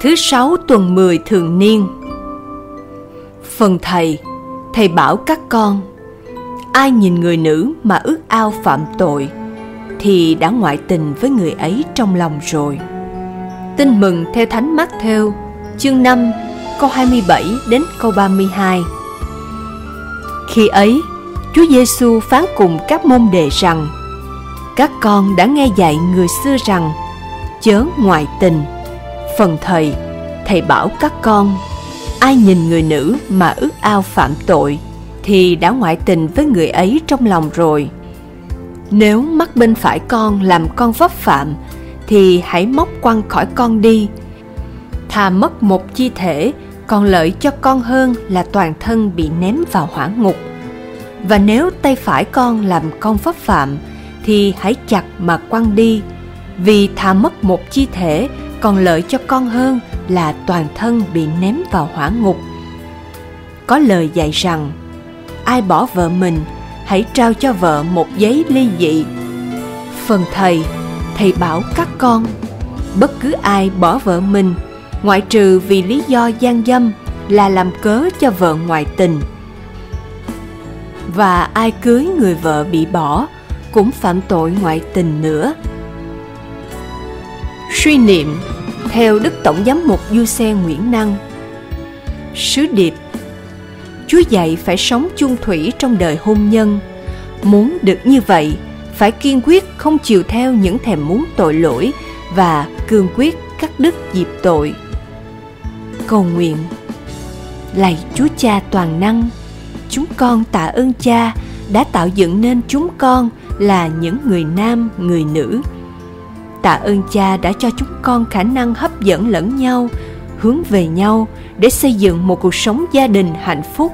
Thứ sáu tuần 10 thường niên. Phần thầy, thầy bảo các con Ai nhìn người nữ mà ước ao phạm tội Thì đã ngoại tình với người ấy trong lòng rồi. Tin mừng theo Thánh Mát Theo chương 5 câu 27 đến câu 32 Khi ấy, Chúa Giêsu phán cùng các môn đệ rằng Các con đã nghe dạy người xưa rằng Chớ ngoại tình. Phần thầy, thầy bảo các con Ai nhìn người nữ mà ước ao phạm tội Thì đã ngoại tình với người ấy trong lòng rồi. Nếu mắt bên phải con làm con vấp phạm Thì hãy móc quăng khỏi con đi. Thà mất một chi thể còn lợi cho con hơn là toàn thân bị ném vào hỏa ngục. Và nếu tay phải con làm con vấp phạm thì hãy chặt mà quăng đi. Vì thà mất một chi thể còn lợi cho con hơn là toàn thân bị ném vào hỏa ngục. Có lời dạy rằng, ai bỏ vợ mình, hãy trao cho vợ một giấy ly dị. Phần thầy thầy bảo các con, bất cứ ai bỏ vợ mình, ngoại trừ vì lý do gian dâm là làm cớ cho vợ ngoại tình. Và ai cưới người vợ bị bỏ cũng phạm tội ngoại tình nữa suy niệm, theo đức tổng giám mục du xe nguyễn năng. Sứ điệp, chúa dạy phải sống chung thủy trong đời hôn nhân. Muốn được như vậy, phải kiên quyết không chiều theo những thèm muốn tội lỗi và cương quyết cắt đứt dịp tội. Cầu nguyện, lạy chúa cha toàn năng, chúng con tạ ơn cha đã tạo dựng nên chúng con là những người nam, người nữ tạ ơn cha đã cho chúng con khả năng hấp dẫn lẫn nhau, hướng về nhau để xây dựng một cuộc sống gia đình hạnh phúc.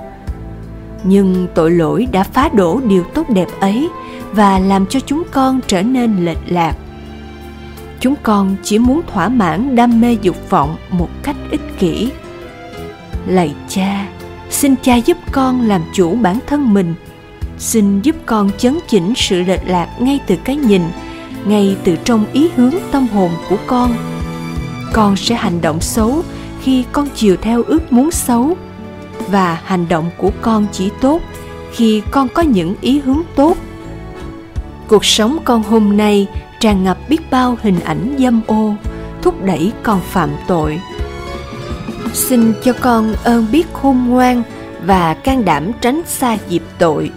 Nhưng tội lỗi đã phá đổ điều tốt đẹp ấy và làm cho chúng con trở nên lệch lạc. Chúng con chỉ muốn thỏa mãn đam mê dục vọng một cách ích kỷ. Lạy cha, xin cha giúp con làm chủ bản thân mình. Xin giúp con chấn chỉnh sự lệch lạc ngay từ cái nhìn ngay từ trong ý hướng tâm hồn của con. Con sẽ hành động xấu khi con chiều theo ước muốn xấu, và hành động của con chỉ tốt khi con có những ý hướng tốt. Cuộc sống con hôm nay tràn ngập biết bao hình ảnh dâm ô, thúc đẩy con phạm tội. Xin cho con ơn biết khôn ngoan và can đảm tránh xa dịp tội.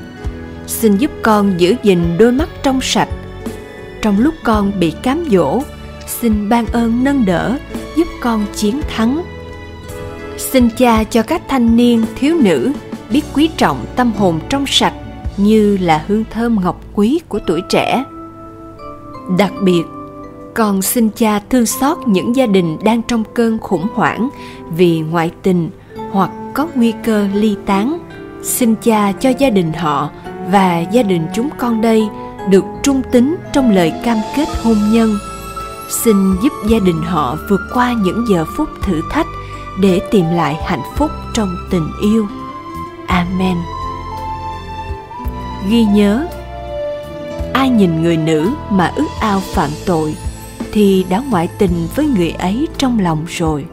Xin giúp con giữ gìn đôi mắt trong sạch trong lúc con bị cám dỗ, xin ban ơn nâng đỡ, giúp con chiến thắng. Xin cha cho các thanh niên, thiếu nữ biết quý trọng tâm hồn trong sạch như là hương thơm ngọc quý của tuổi trẻ. Đặc biệt, con xin cha thương xót những gia đình đang trong cơn khủng hoảng vì ngoại tình hoặc có nguy cơ ly tán. Xin cha cho gia đình họ và gia đình chúng con đây được trung tín trong lời cam kết hôn nhân. Xin giúp gia đình họ vượt qua những giờ phút thử thách để tìm lại hạnh phúc trong tình yêu. Amen. Ghi nhớ, ai nhìn người nữ mà ước ao phạm tội thì đã ngoại tình với người ấy trong lòng rồi.